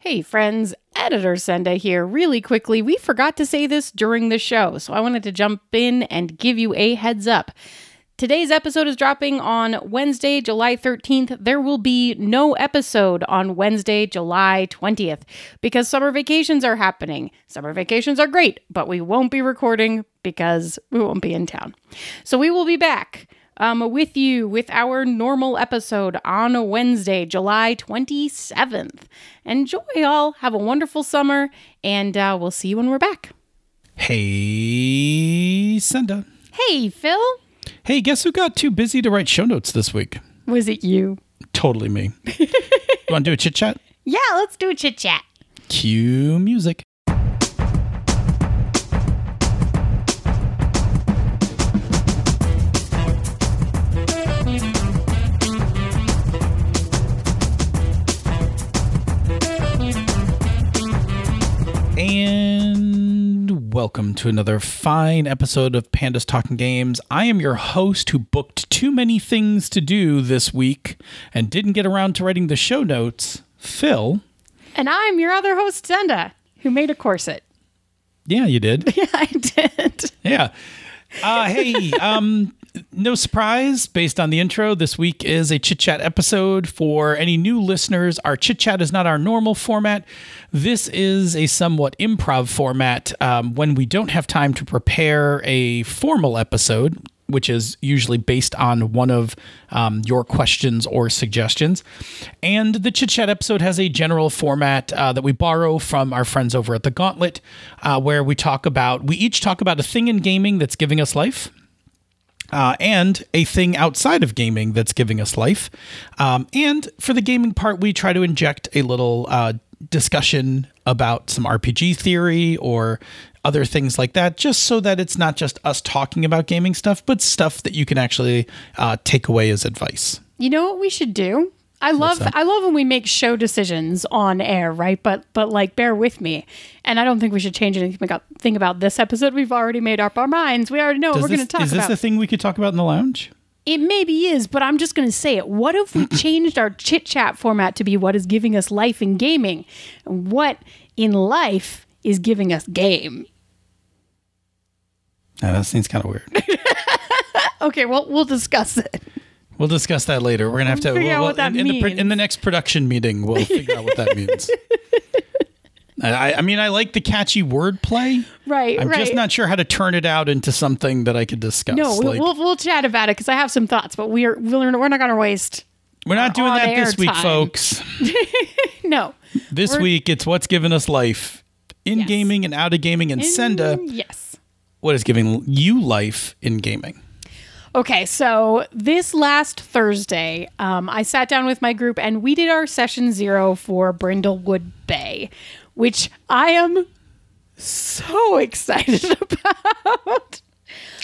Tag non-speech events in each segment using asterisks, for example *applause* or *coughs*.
Hey, friends, Editor Senda here. Really quickly, we forgot to say this during the show, so I wanted to jump in and give you a heads up. Today's episode is dropping on Wednesday, July 13th. There will be no episode on Wednesday, July 20th because summer vacations are happening. Summer vacations are great, but we won't be recording because we won't be in town. So we will be back um, with you with our normal episode on a Wednesday, July 27th. Enjoy, all. Have a wonderful summer, and uh, we'll see you when we're back. Hey, Senda. Hey, Phil. Hey, guess who got too busy to write show notes this week? Was it you? Totally me. *laughs* you want to do a chit chat? Yeah, let's do a chit chat. Cue music. And welcome to another fine episode of Pandas Talking Games. I am your host who booked too many things to do this week and didn't get around to writing the show notes, Phil. And I'm your other host, Senda, who made a corset. Yeah, you did. *laughs* Yeah, I did. Yeah. Uh, hey, um, no surprise, based on the intro, this week is a chit chat episode. For any new listeners, our chit chat is not our normal format. This is a somewhat improv format um, when we don't have time to prepare a formal episode. Which is usually based on one of um, your questions or suggestions. And the Chit Chat episode has a general format uh, that we borrow from our friends over at The Gauntlet, uh, where we talk about, we each talk about a thing in gaming that's giving us life uh, and a thing outside of gaming that's giving us life. Um, and for the gaming part, we try to inject a little uh, discussion about some RPG theory or other things like that, just so that it's not just us talking about gaming stuff, but stuff that you can actually uh, take away as advice. You know what we should do? I love? I love when we make show decisions on air, right? But but like bear with me. And I don't think we should change anything about think about this episode. We've already made up our minds. We already know what we're going to talk about. is this about. the thing we could talk about in the lounge? It maybe is, but I'm just going to say it. What if we *coughs* changed our chit chat format to be what is giving us life in gaming? And what in life is giving us game? Uh, that seems kind of weird. *laughs* Okay, well, we'll discuss it. We'll discuss that later. We're gonna have to Figure out we'll- what that in, in the, in the next production meeting. We'll figure out what that means. *laughs* I, I mean, I like the catchy wordplay. Right, I'm right. just not sure how to turn it out into something that I could discuss. No, we'll, Like, we'll, we'll chat about it because I have some thoughts, but we are we're, we're not going to waste. we're not doing that this week, time. folks. *laughs* No. This We're- week, it's what's given us life in Yes. gaming and out of gaming. And Senda, Mm, Yes. what is giving you life in gaming? Okay, so this last Thursday, um, I sat down with my group and we did our session zero for Brindlewood Bay, which I am so *laughs* excited *laughs* about.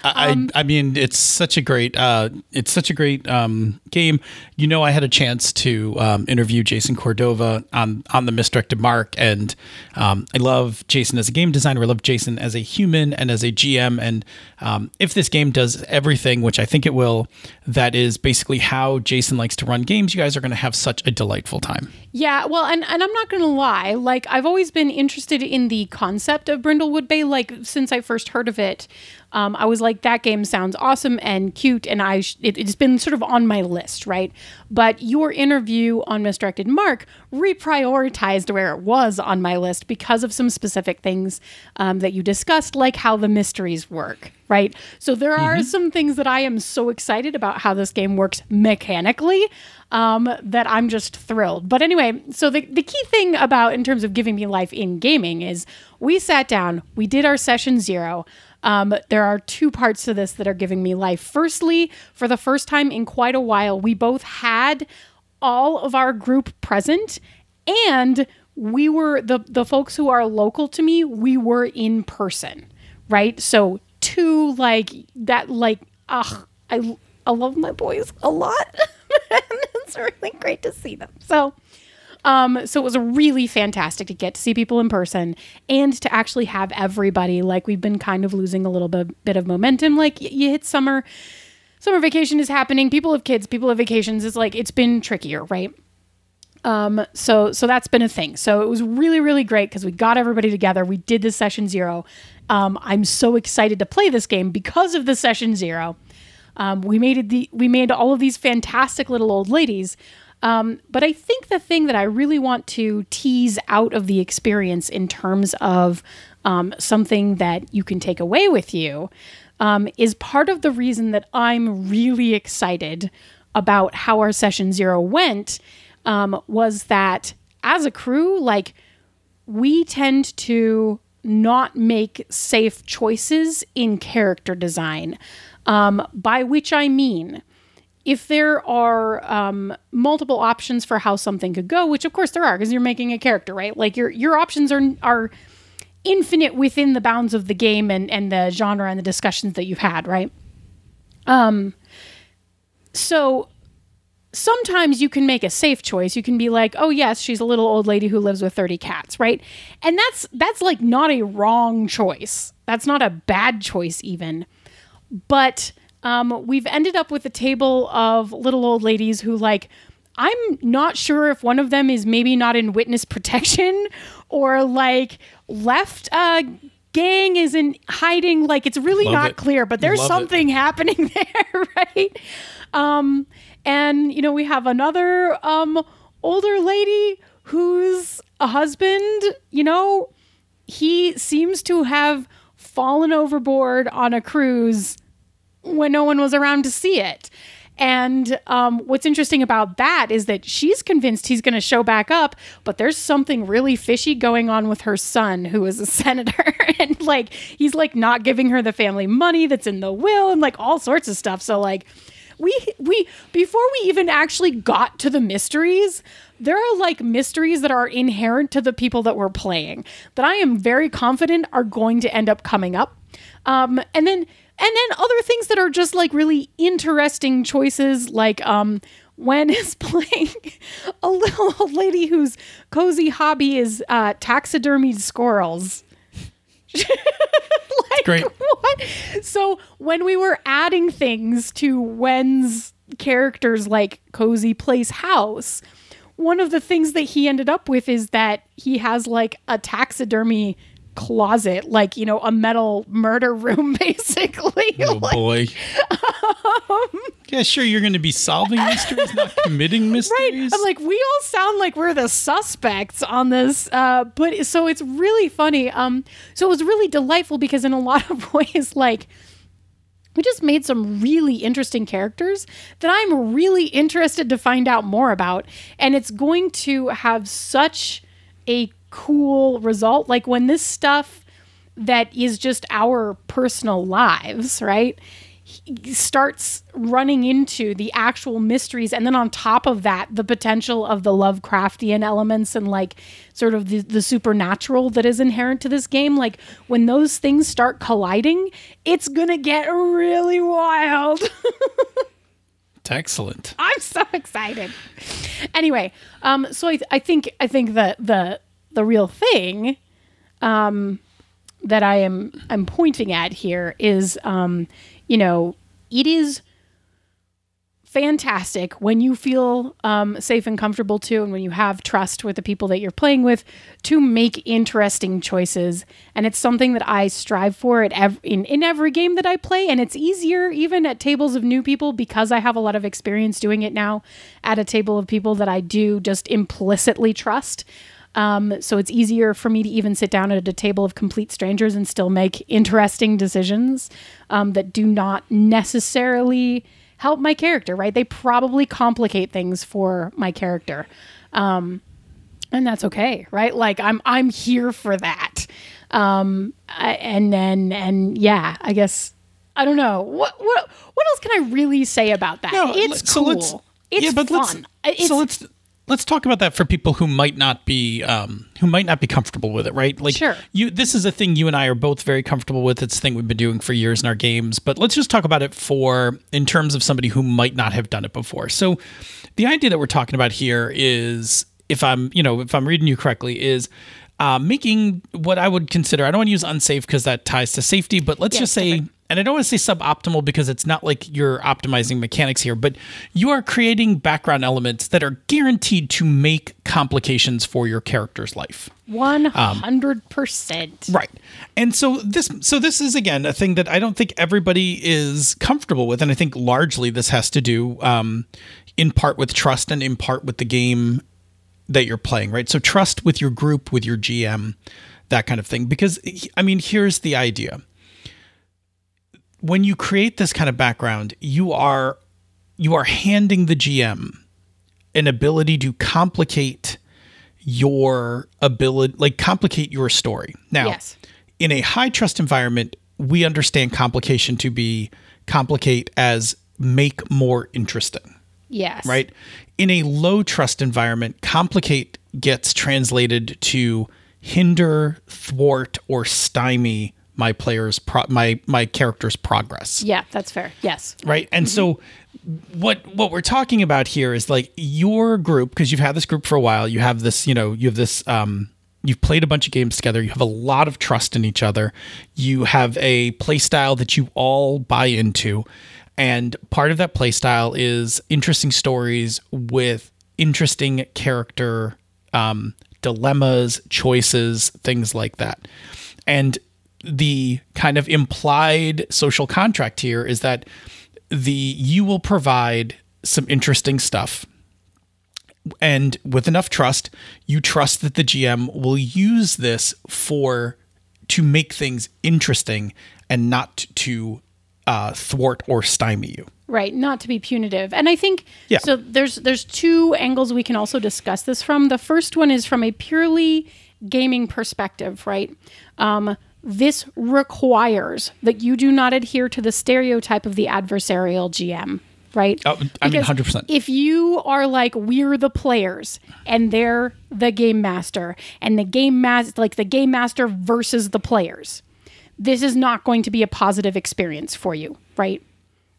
I, Um, I I mean it's such a great uh, it's such a great um, game. You know, I had a chance to um, interview Jason Cordova on on the Misdirected Mark, and um, I love Jason as a game designer. I love Jason as a human and as a GM. And um, if this game does everything, which I think it will, that is basically how Jason likes to run games. You guys are going to have such a delightful time. Yeah, well, and, and I'm not going to lie. Like, I've always been interested in the concept of Brindlewood Bay. Like, since I first heard of it, um, I was like, that game sounds awesome and cute. And I sh- it, it's been sort of on my list, right? But your interview on Misdirected Mark reprioritized where it was on my list because of some specific things um, that you discussed, like how the mysteries work, right? So there are some things that I am so excited about how this game works mechanically um, that I'm just thrilled. But anyway, so the, the key thing about in terms of giving me life in gaming is we sat down, we did our session zero. Um, there are two parts to this that are giving me life. Firstly, for the first time in quite a while, we both had all of our group present and we were the the folks who are local to me we were in person right? So two like that like ugh i i love my boys a lot. And *laughs* it's really great to see them. So um, so it was really fantastic to get to see people in person and to actually have everybody. Like we've been kind of losing a little bit, bit of momentum. Like y- you hit summer, summer vacation is happening. People have kids, people have vacations. It's like it's been trickier, right? Um, so so that's been a thing. So it was really really great because we got everybody together. We did the session zero. Um, I'm so excited to play this game because of the session zero. Um, we made the we made all of these fantastic little old ladies. Um, but I think the thing that I really want to tease out of the experience in terms of um, something that you can take away with you um, is part of the reason that I'm really excited about how our session zero went um, was that as a crew, like we tend to not make safe choices in character design, um, by which I mean if there are um, multiple options for how something could go, which of course there are because you're making a character, right? Like your your options are are infinite within the bounds of the game and and the genre and the discussions that you've had, right? Um. So sometimes you can make a safe choice. You can be like, "Oh yes, she's a little old lady who lives with 30 cats," right? And that's that's like not a wrong choice. That's not a bad choice even. But um, we've ended up with a table of little old ladies who like I'm not sure if one of them is maybe not in witness *laughs* protection or like left uh gang is in hiding like it's really Love not it. clear but there's Love it. something *laughs* happening there *laughs* right um and you know we have another um older lady whose a husband you know he seems to have fallen overboard on a cruise when no one was around to see it. And um, what's interesting about that is that she's convinced he's going to show back up, but there's something really fishy going on with her son, who is a *laughs* senator. and like, he's like not giving her the family money that's in the will and like all sorts of stuff. So, like, we, we, before we even actually got to the mysteries, there are like mysteries that are inherent to the people that we're playing that I am very confident are going to end up coming up. Um, and then and then other things that are just like really interesting choices like um Wen is *laughs* playing a little old lady whose cozy hobby is uh taxidermied squirrels *laughs* like great. what so when we were adding things to Wen's character's like cozy place house one of the things that he ended up with is that he has like a taxidermy closet like you know a metal murder room *laughs* basically Oh Like, boy. yeah, sure. You're going to be solving mysteries, not *laughs* committing Right. mysteries. I'm like, we all sound like we're the suspects on this. Uh, but so it's really funny. Um, so it was really delightful because in a lot of *laughs* ways, like, we just made some really interesting characters that I'm really interested to find out more about. And it's going to have such a cool result. Like when this stuff that is just our personal lives, right? he starts running into the actual mysteries and then on top of that the potential of the lovecraftian elements and like sort of the, the supernatural that is inherent to this game like when those things start colliding it's gonna get really wild It's *laughs* excellent. i'm so excited anyway um so i, I think i think that the the real thing um that i am i'm pointing at here is um you know it is fantastic when you feel um, safe and comfortable too and when you have trust with the people that you're playing with to make interesting choices. And it's something that i strive for ev- in, in every game that i play and it's easier even at tables of new people because i have a lot of experience doing it now at a table of people that i do just implicitly trust um, so it's easier for me to even sit down at a table of complete strangers and still make interesting decisions um, that do not necessarily help my character, right? They probably complicate things for my character. Um, and that's okay, right? Like I'm I'm here for that. Um, I, and then and yeah, I guess I don't know what what what else can I really say about that? No, it's so cool. let's- it's yeah, but let's- fun. It's, so let's let's talk about that for people who might not be um, who might not be comfortable with it, right? Like Sure. you this is a thing you and I are both very comfortable with. It's a thing we've been doing for years in our games, but let's just talk about it for in terms of somebody who might not have done it before. So the idea that we're talking about here is if I'm, you know, if I'm reading you correctly is uh, making what I would consider, I don't want to use unsafe because that ties to safety, but let's Yeah, just say different. And I don't want to say suboptimal because it's not like you're optimizing mechanics here, but you are creating background elements that are guaranteed to make complications for your character's life. One hundred percent. Right. And so this so this is again a thing that I don't think everybody is comfortable with and I think largely this has to do um, in part with trust and in part with the game that you're playing, right? So trust with your group, with your GM, that kind of thing because I mean, here's the idea. When you create this kind of background, you are you are handing the GM an ability to complicate your ability like complicate your story. Now, Yes. in a high trust environment, we understand complication to be complicate as make more interesting, Yes. right? In a low trust environment, complicate gets translated to hinder, thwart, or stymie my player's pro- my my character's progress Yeah, that's fair. Yes. right and so what what we're talking about here is like your group because you've had this group for a while you have this you know you have this um you've played a bunch of games together you have a lot of trust in each other you have a play style that you all buy into and part of that play style is interesting stories with interesting character um, dilemmas choices things like that and the kind of implied social contract here is that the you will provide some interesting stuff and with enough trust you trust that the gm will use this for to make things interesting and not to uh, thwart or stymie you Right, not to be punitive. And I think Yeah. so there's there's two angles we can also discuss this from. The first one is from a purely gaming perspective, right? Um, this requires that you do not adhere to the stereotype of the adversarial GM, right? Oh, I mean, 100%. If you are like we're the players and they're the game master and the game master like the game master versus the players, this is not going to be a positive experience for you, right?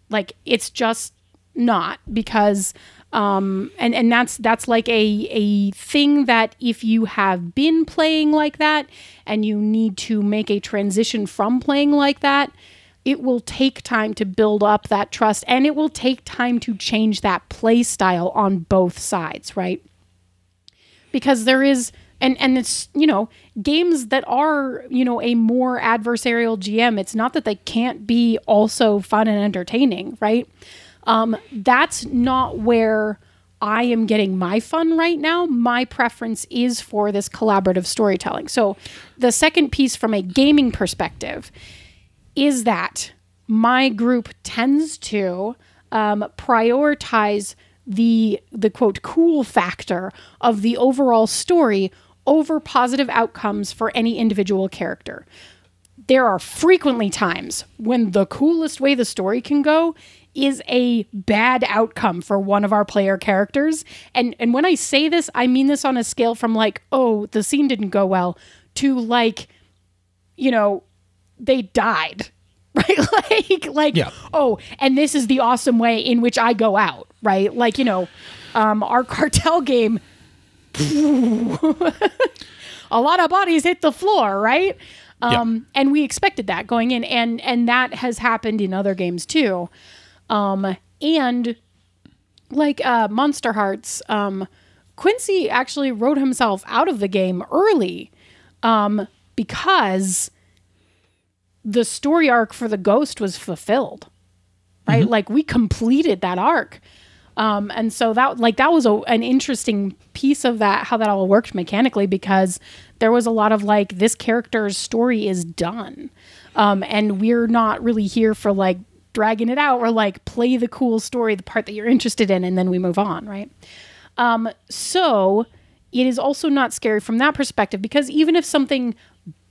like it's just not because um and and that's that's like a a thing that if you have been playing like that and you need to make a transition from playing like that it will take time to build up that trust and it will take time to change that play style on both sides right? Because there is and and it's you know games that are you know a more adversarial gm it's not that they can't be also fun and entertaining right um that's not where i am getting my fun right now my preference is for this collaborative storytelling so the second piece from a gaming perspective is that my group tends to um, prioritize the the quote cool factor of the overall story over positive outcomes for any individual character. There are frequently times when the coolest way the story can go is a bad outcome for one of our player characters. And and when I say this, I mean this on a scale from like, oh, the scene didn't go well to like, you know, they died. *laughs* Right? *laughs* like like Yeah. oh, and this is the awesome way in which I go out, right? Like, you know, um our *laughs* cartel game a lot of bodies hit the floor, right? Um, and we expected that going in, and and that has happened in other games too. Um, and like uh, Monsterhearts, um, Quincy actually wrote himself out of the game early um, because the story arc for the ghost was fulfilled. Right, like we completed that arc. Um, and so that like that was a, an interesting piece of that how that all worked mechanically because there was a lot of like this character's story is done um, and we're not really here for like dragging it out or like play the cool story the part that you're interested in and then we move on right um, so it is also not scary from that perspective because even if something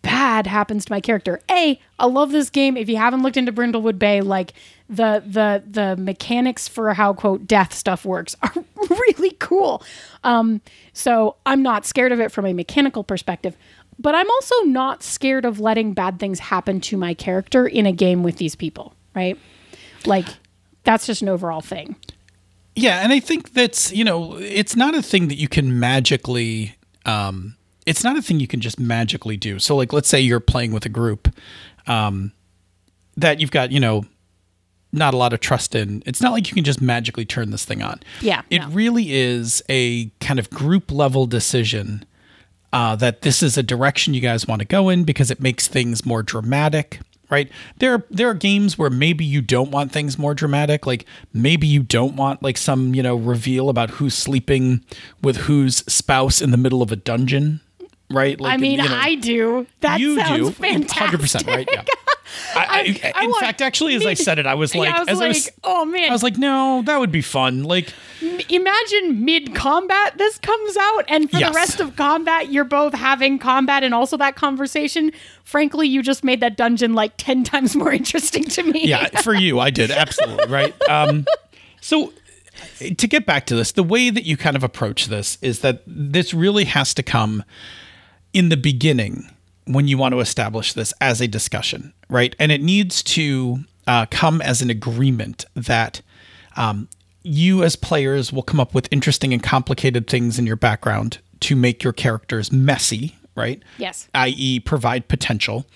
bad happens to my character. A, I love this game. If you haven't looked into Brindlewood Bay, like the the the mechanics for how quote death stuff works *laughs* are really cool. Um, so I'm not scared of it from a mechanical perspective, but I'm also not scared of letting bad things happen to my character in a game with these people, right? Like that's just an overall thing. Yeah, and I think that's you know it's not a thing that you can magically. Um, it's not a thing you can just magically do. So, like, let's say you're playing with a group, um, that you've got, you know, not a lot of trust in. It's not like you can just magically turn this thing on. Yeah, It no. really is a kind of group level decision uh, that this is a direction you guys want to go in because it makes things more dramatic. Right there, there are games where maybe you don't want things more dramatic. Like maybe you don't want like some you know reveal about who's sleeping with whose spouse in the middle of a dungeon. Right? Like I mean, you know, I do. That you sounds do fantastic. hundred percent right. Yeah. *laughs* I, I, I in want- fact, actually, as I said it, I was like, yeah, I was as like, I was, oh man, I was like, no, that would be fun. Like, imagine mid combat this comes out, and for Yes. the rest of combat, you're both having combat and also that conversation. Frankly, you just made that dungeon like ten *laughs* times more interesting to me. yeah, for you, I did absolutely right. Um, so to get back to this, the way that you kind of approach this is that this really has to come in the beginning when you want to establish this as a discussion, right? And it needs to uh, come as an agreement that um, you, as players, will come up with interesting and complicated things in your background to make your characters messy, right? Yes. i.e., provide potential.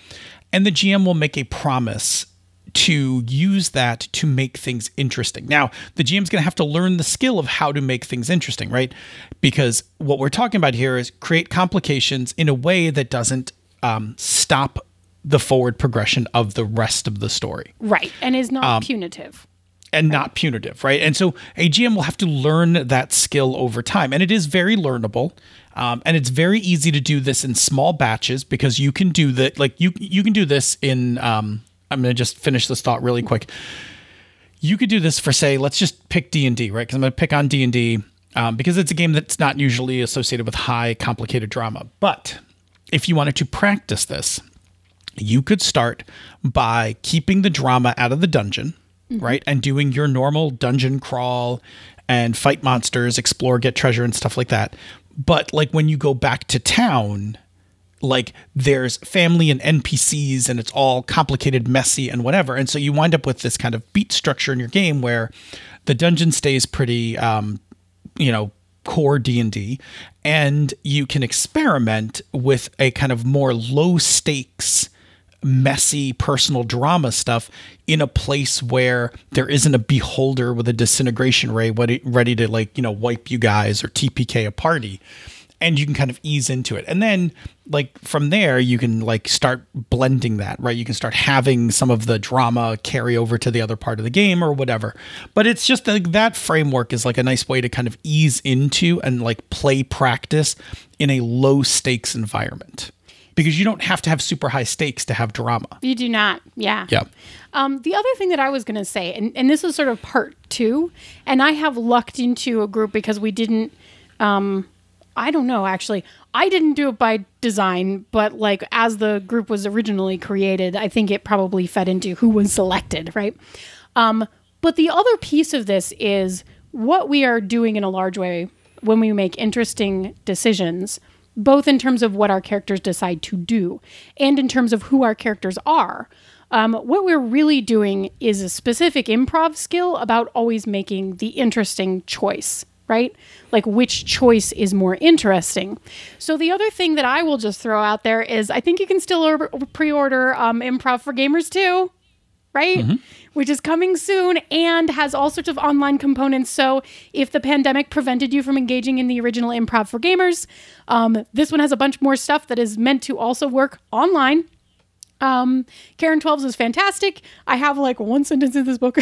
And the GM will make a promise to use that to make things interesting. Now, the GM's going to have to learn the skill of how to make things interesting, right? Because what we're talking about here is create complications in a way that doesn't um, stop the forward progression of the rest of the story Right, and is not Um, punitive. and not punitive, right? And so a GM will have to learn that skill over time, and it is very learnable. Um, and it's very easy to do this in small batches because you can do that. Like you, you can do this in. Um, I'm going to just finish this thought really quick. You could do this for say, let's just pick D and D, right? Because I'm going to pick on D and D um, because it's a game that's not usually associated with high complicated drama. But if you wanted to practice this, you could start by keeping the drama out of the dungeon, right? And doing your normal dungeon crawl and fight monsters, explore, get treasure, and stuff like that. But like when you go back to town, like there's family and NPCs and it's all complicated, messy, and whatever. And so you wind up with this kind of beat structure in your game where the dungeon stays pretty, um, you know, core D&D and you can experiment with a kind of more low stakes messy personal drama stuff in a place where there isn't a beholder with a disintegration ray ready, to like you know wipe you guys or tpk a party and you can kind of ease into it. And then like from there you can like start blending that right? You can start having some of the drama carry over to the other part of the game or whatever. But it's just like that framework is like a nice way to kind of ease into and like play practice in a low stakes environment. Because you don't have to have super high stakes to have drama. You do not. Yeah. yeah. Um, the other thing that I was going to say, and, and this is sort of part two, and I have lucked into a group because we didn't, um, I don't know, actually. I didn't do it by design, but like as the group was originally created, I think it probably fed into who was selected, right? Um, but the other piece of this is what we are doing in a large way when we make interesting decisions, both in terms of what our characters decide to do and in terms of who our characters are. Um, what we're really doing is a specific improv skill about always making the interesting choice, right? Like which choice is more interesting. So the other thing that I will just throw out there is I think you can still or- pre-order um, improv for gamers too right? Which is coming soon and has all sorts of online components. So, if the pandemic prevented you from engaging in the original improv for gamers, um, this one has a bunch more stuff that is meant to also work online. Um, Karen Twelves is fantastic. I have like one sentence in this book,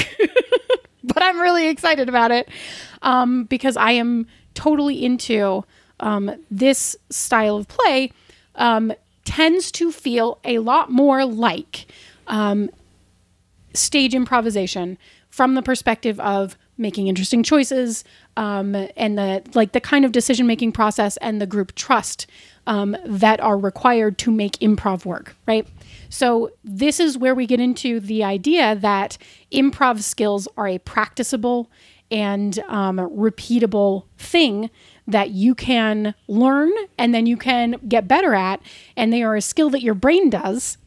*laughs* *laughs* but I'm really excited about it um, because I am totally into um, this style of play. Um, tends to feel a lot more like um, stage improvisation from the perspective of making interesting choices um, and the like the kind of decision making process and the group trust um, that are required to make improv work right so this is where we get into the idea that improv skills are a practicable and um, repeatable thing that you can learn and then you can get better at and they are a skill that your brain does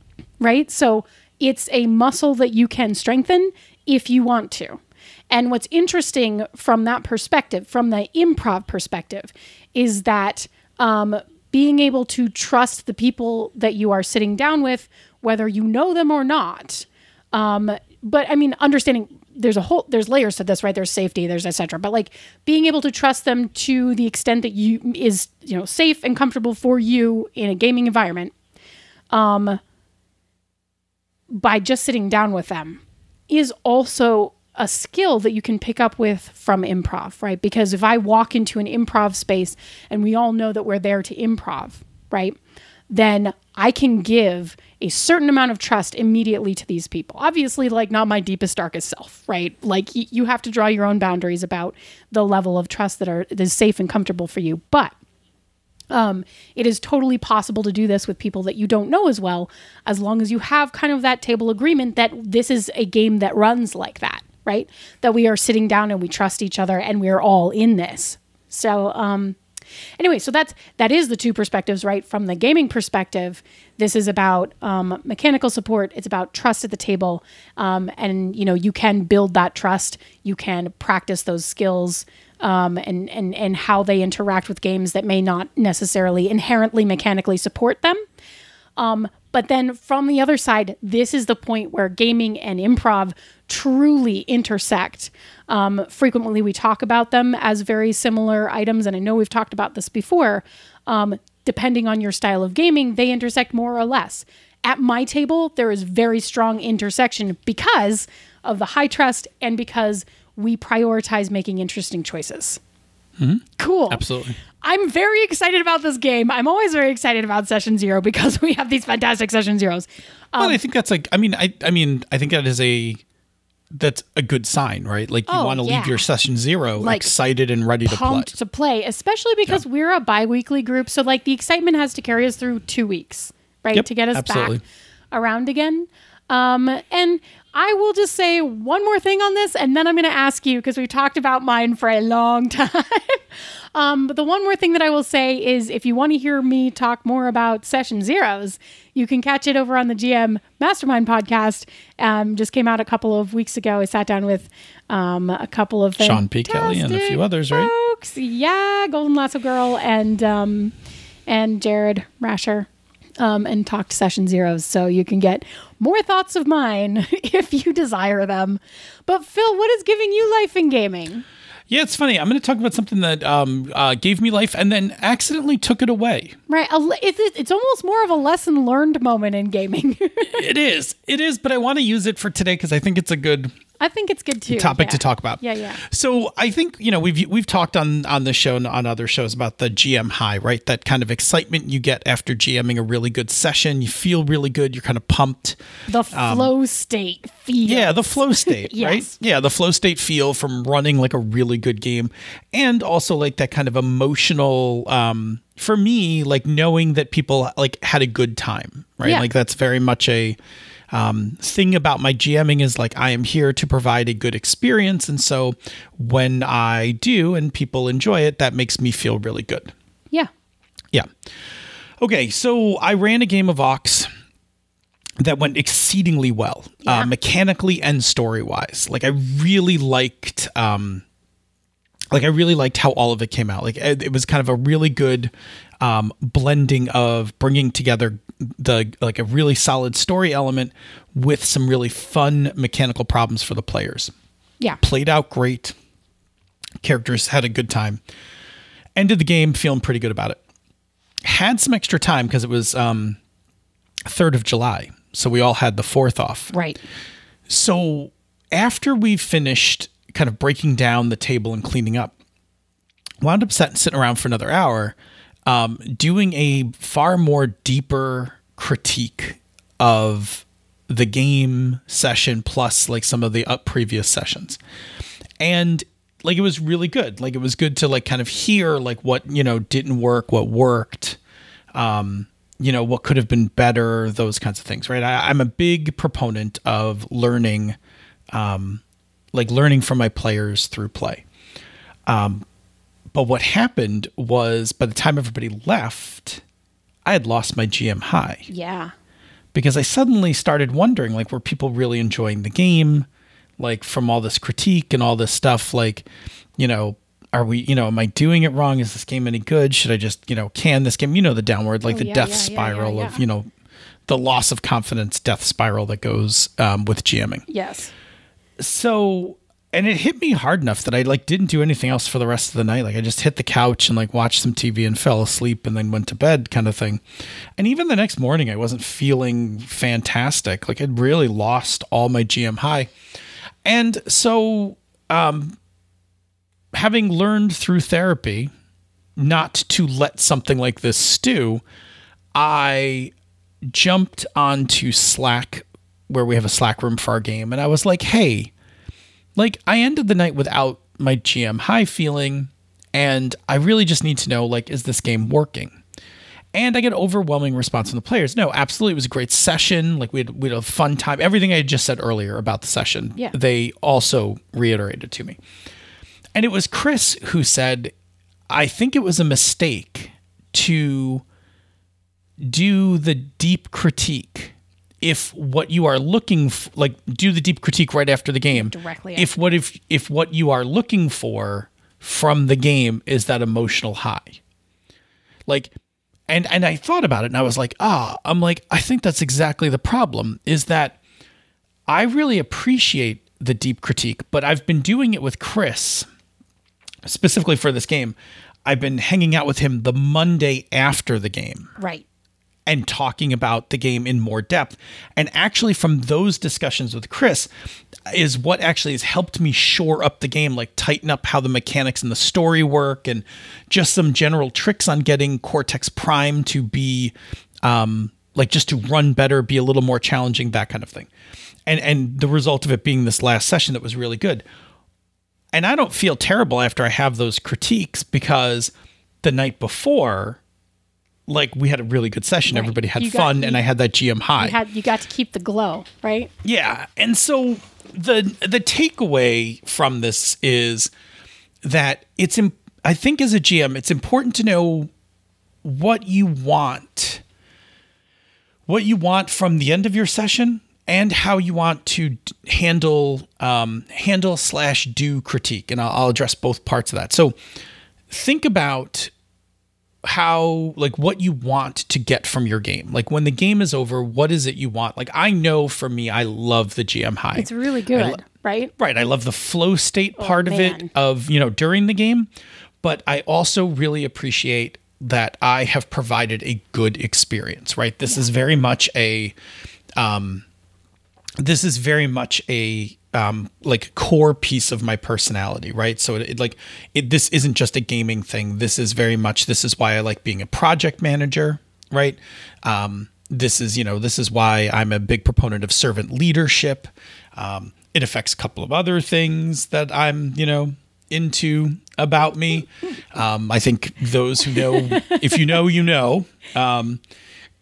right? So it's a muscle that you can strengthen if you want to. And what's interesting from that perspective, from the improv perspective, is that um, being able to trust the people that you are sitting down with, whether you know them or not, Um, but I mean, understanding there's a whole there's layers to this, right? There's safety, there's etc. But like being able to trust them to the extent that you is you know safe and comfortable for you in a gaming environment, um, by just sitting down with them, is also a skill that you can pick up with from improv, right? Because if I walk into an improv space and we all know that we're there to improv, right? Then I can give a certain amount of trust immediately to these people. Obviously, like not my deepest, darkest self, right? Like y- you have to draw your own boundaries about the level of trust that are that is safe and comfortable for you. But um, it is totally possible to do this with people that you don't know as well, as long as you have kind of that table agreement that this is a game that runs like that, right? That we are sitting down and we trust each other and we're all in this. So, um, anyway, so that's that is the two perspectives, right? From the gaming perspective, this is about um, mechanical support. It's about trust at the table, um, and you know you can build that trust. You can practice those skills. Um, and, and and how they interact with games that may not necessarily inherently mechanically support them. Um, but then from the other side, this is the point where gaming and improv truly intersect. Um, frequently, we talk about them as very similar items, and I know we've talked about this before. Um, depending on your style of gaming, they intersect more or less. At my table, there is very strong intersection because of the high trust and because we prioritize making interesting choices. Cool. Absolutely. I'm very excited about this game. I'm always very excited about session zero *laughs* because we have these fantastic session zeros. But I think that's like I mean I I mean I think that is a that's a good sign, right? Like you Oh, want to yeah. leave your session zero Like, excited and ready to play. To play, especially because we're a bi-weekly group. So like the excitement has to carry us through two weeks, right? Yep, to get us absolutely. back around again. Um, and I will just say one more thing on this, and then I'm going to ask you because we've talked about mine for a long *laughs* time. um, but the one more thing that I will say is if you want to hear me talk more about session zeros, you can catch it over on the GM Mastermind podcast. Um, just came out a couple of weeks ago. I sat down with um, a couple of Sean P. Kelly and a few others, right? folks. Yeah, Golden Lasso Girl and um, and Jared Rascher. Um, and talked session zeros, so you can get more thoughts of mine *laughs* if you desire them. But Phil, what is giving you life in gaming? Yeah, it's funny. I'm going to talk about something that um, uh, gave me life and then accidentally took it away. Right, it's it's almost more of a lesson learned moment in gaming. *laughs* it is. It is, but I want to use it for today because I think it's a good I think it's good too. topic yeah. to talk about. Yeah, yeah. So I think you know we've we've talked on on this show and on other shows about the GM high, right? That kind of excitement you get after GMing a really good session. You feel really good. You're kind of pumped. The flow state feel. Um, Yeah, the flow *laughs* state, Yes. right? Yeah, the flow state feel from running like a really good game, and also like that kind of emotional. Um, for me, like knowing that people like had a good time, right? Yeah. Like that's very much a um, thing about my GMing is like I am here to provide a good experience, and so when I do and people enjoy it, that makes me feel really good. yeah. Yeah. Okay, so I ran a game of Ox that went exceedingly well, uh, mechanically and story wise. Like I really liked, um, like I really liked how all of it came out. Like it, it was kind of a really good um, blending of bringing together the like a really solid story element with some really fun mechanical problems for the players Yeah. played out great. Characters had a good time. Ended the game feeling pretty good about it. Had some extra time because it was um, 3rd of July. So we all had the 4th off. Right. So after we finished kind of breaking down the table and cleaning up, wound up sat, sitting around for another hour, um, doing a far more deeper critique of the game session plus like some of the up previous sessions. And like it was really good. Like it was good to like kind of hear like what, you know, didn't work, what worked um, you know, what could have been better, those kinds of things, right? I, I'm a big proponent of learning, um, like learning from my players through play. Um, but what happened was by the time everybody left, I had lost my GM high Yeah. because I suddenly started wondering like were people really enjoying the game like from all this critique and all this stuff like you know are we you know am I doing it wrong is this game any good should I just you know can this game you know the downward like Oh, the yeah, death yeah, spiral yeah, of you know the loss of confidence death spiral that goes um, with GMing. Yes. So, and it hit me hard enough that I like didn't do anything else for the rest of the night. Like I just hit the couch and like watched some TV and fell asleep and then went to bed kind of thing. And even the next morning I wasn't feeling fantastic. Like I'd really lost all my GM high. And so um having learned through therapy not to let something like this stew, I jumped onto Slack where we have a Slack room for our game and I was like, "Hey, like I ended the night without my GM high feeling and I really just need to know like is this game working? And I get overwhelming response from the players. No, absolutely, it was a great session. Like we had, we had a fun time. Everything I had just said earlier about the session, Yeah. they also reiterated to me. And it was Chris who said, I think it was a mistake to do the deep critique if what you are looking f- like do the deep critique right after the game. Directly if what if if what you are looking for from the game is that emotional high. Like and and I thought about it and I was like ah I'm like I think that's exactly the problem is that I really appreciate the deep critique but I've been doing it with Chris specifically for this game. I've been hanging out with him the Monday after the game. Right. And talking about the game in more depth. And actually, from those discussions with Chris, is what actually has helped me shore up the game, like tighten up how the mechanics and the story work, and just some general tricks on getting Cortex Prime to be, um, like just to run better, be a little more challenging, that kind of thing. And and the result of it being this last session that was really good. And I don't feel terrible after I have those critiques because the night before like we had a really good session. Right. Everybody had You got- fun, you- and I had that GM high. You had you got to keep the glow, right? yeah, and so the the takeaway from this is that it's im- I think as a GM, it's important to know what you want, what you want from the end of your session, and how you want to d- handle um, handle slash do critique, and I'll, I'll address both parts of that. So think about how like what you want to get from your game. Like when the game is over what is it you want? Like i know for me i love the gm high. It's really good, right? right i love the flow state part of it Oh, of you know during the game but i also really appreciate that i have provided a good experience right? This is very much a um this is very much a um like core piece of my personality right? So it, it like it this isn't just a gaming thing. This is very much this is why i like being a project manager right? Um this is you know this is why i'm a big proponent of servant leadership. Um it affects a couple of other things that i'm you know into about me. Um i think those who know *laughs* if you know you know. Um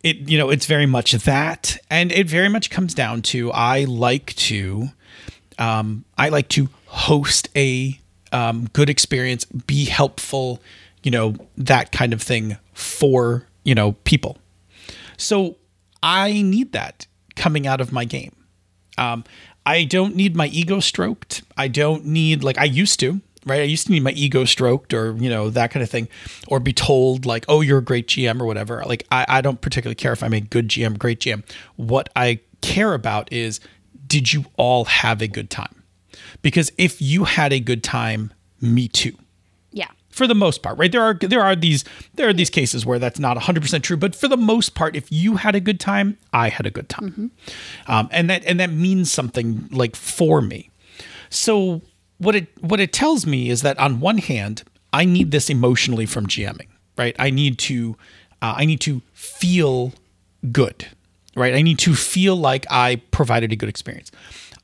it you know it's very much that. And it very much comes down to i like to um, i like to host a um, good experience be helpful you know that kind of thing for you know people so i need that coming out of my game um, I don't need my ego stroked. I don't need like I used to, right? I used to need my ego stroked or you know that kind of thing, or be told like, "Oh, you're a great GM" or whatever. Like I, I don't particularly care if I'm a good GM, great GM. What I care about is, did you all have a good time? Because if you had a good time, me too Yeah. for the most part, right? There are there are these there are these cases where that's not 100% true, but for the most part, if you had a good time, I had a good time. Um, and that and that means something like for me. So what it what it tells me is that on one hand, I need this emotionally from GMing, right? I need to uh, I need to feel good, right? I need to feel like I provided a good experience.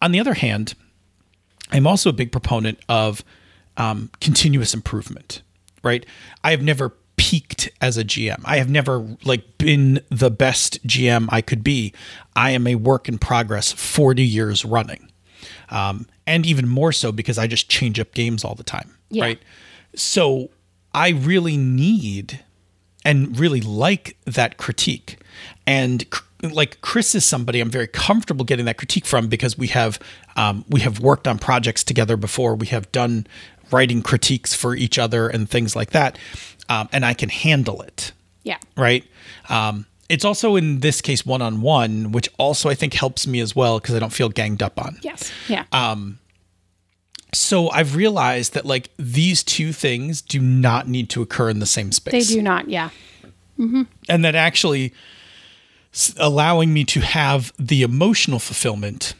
On the other hand, I'm also a big proponent of um, continuous improvement, right? I have never peaked as a GM. I have never like been the best GM I could be. I am a work in progress 40 years running. Um, and even more so because I just change up games all the time, Yeah. right? So I really need and really like that critique. And c- like Chris is somebody I'm very comfortable getting that critique from because we have um, we have worked on projects together before. We have done writing critiques for each other and things like that, um, and I can handle it Yeah. right? Um, it's also in this case one on one, which also I think helps me as well because I don't feel ganged up on. Yes. Yeah. Um, So I've realized that like these two things do not need to occur in the same space. they do not. Yeah. and that actually allowing me to have the emotional fulfillment,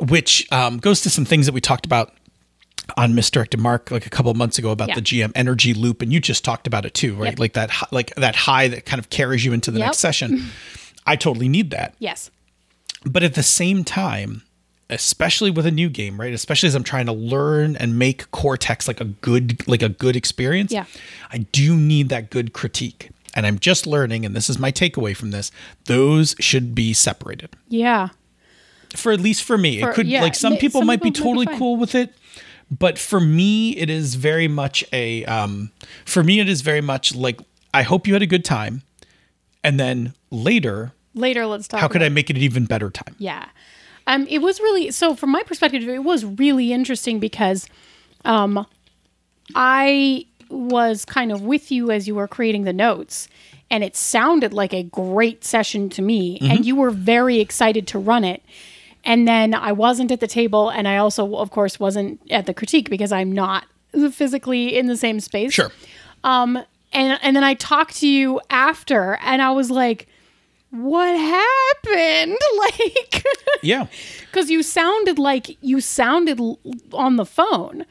which um, goes to some things that we talked about on misdirected mark like a couple of months ago about Yeah. the GM energy loop, and you just talked about it too, right? Yep. Like that, like that high that kind of carries you into the Yep. next session. *laughs* I totally need that, Yes. but at the same time. Especially with a new game, right? Especially as I'm trying to learn and make Cortex like a good, like a good experience. Yeah. I do need that good critique. And I'm just learning, and this is my takeaway from this, those should be separated. Yeah. For at least for me. For- it could yeah, like some people some might be people be totally fine. cool with it. But for me, it is very much a um for me it is very much like I hope you had a good time. And then later, Later, let's talk. how could I make it an even better time? Yeah. Um, it was really so from my perspective, it was really interesting because um I was kind of with you as you were creating the notes and it sounded like a great session to me and mm-hmm. you were very excited to run it. And then I wasn't at the table and I also of course wasn't at the critique because I'm not physically in the same space Sure. Um, and and then I talked to you after, and I was like, "What happened?" *laughs* Like, Yeah. *laughs* because you sounded like you sounded on the phone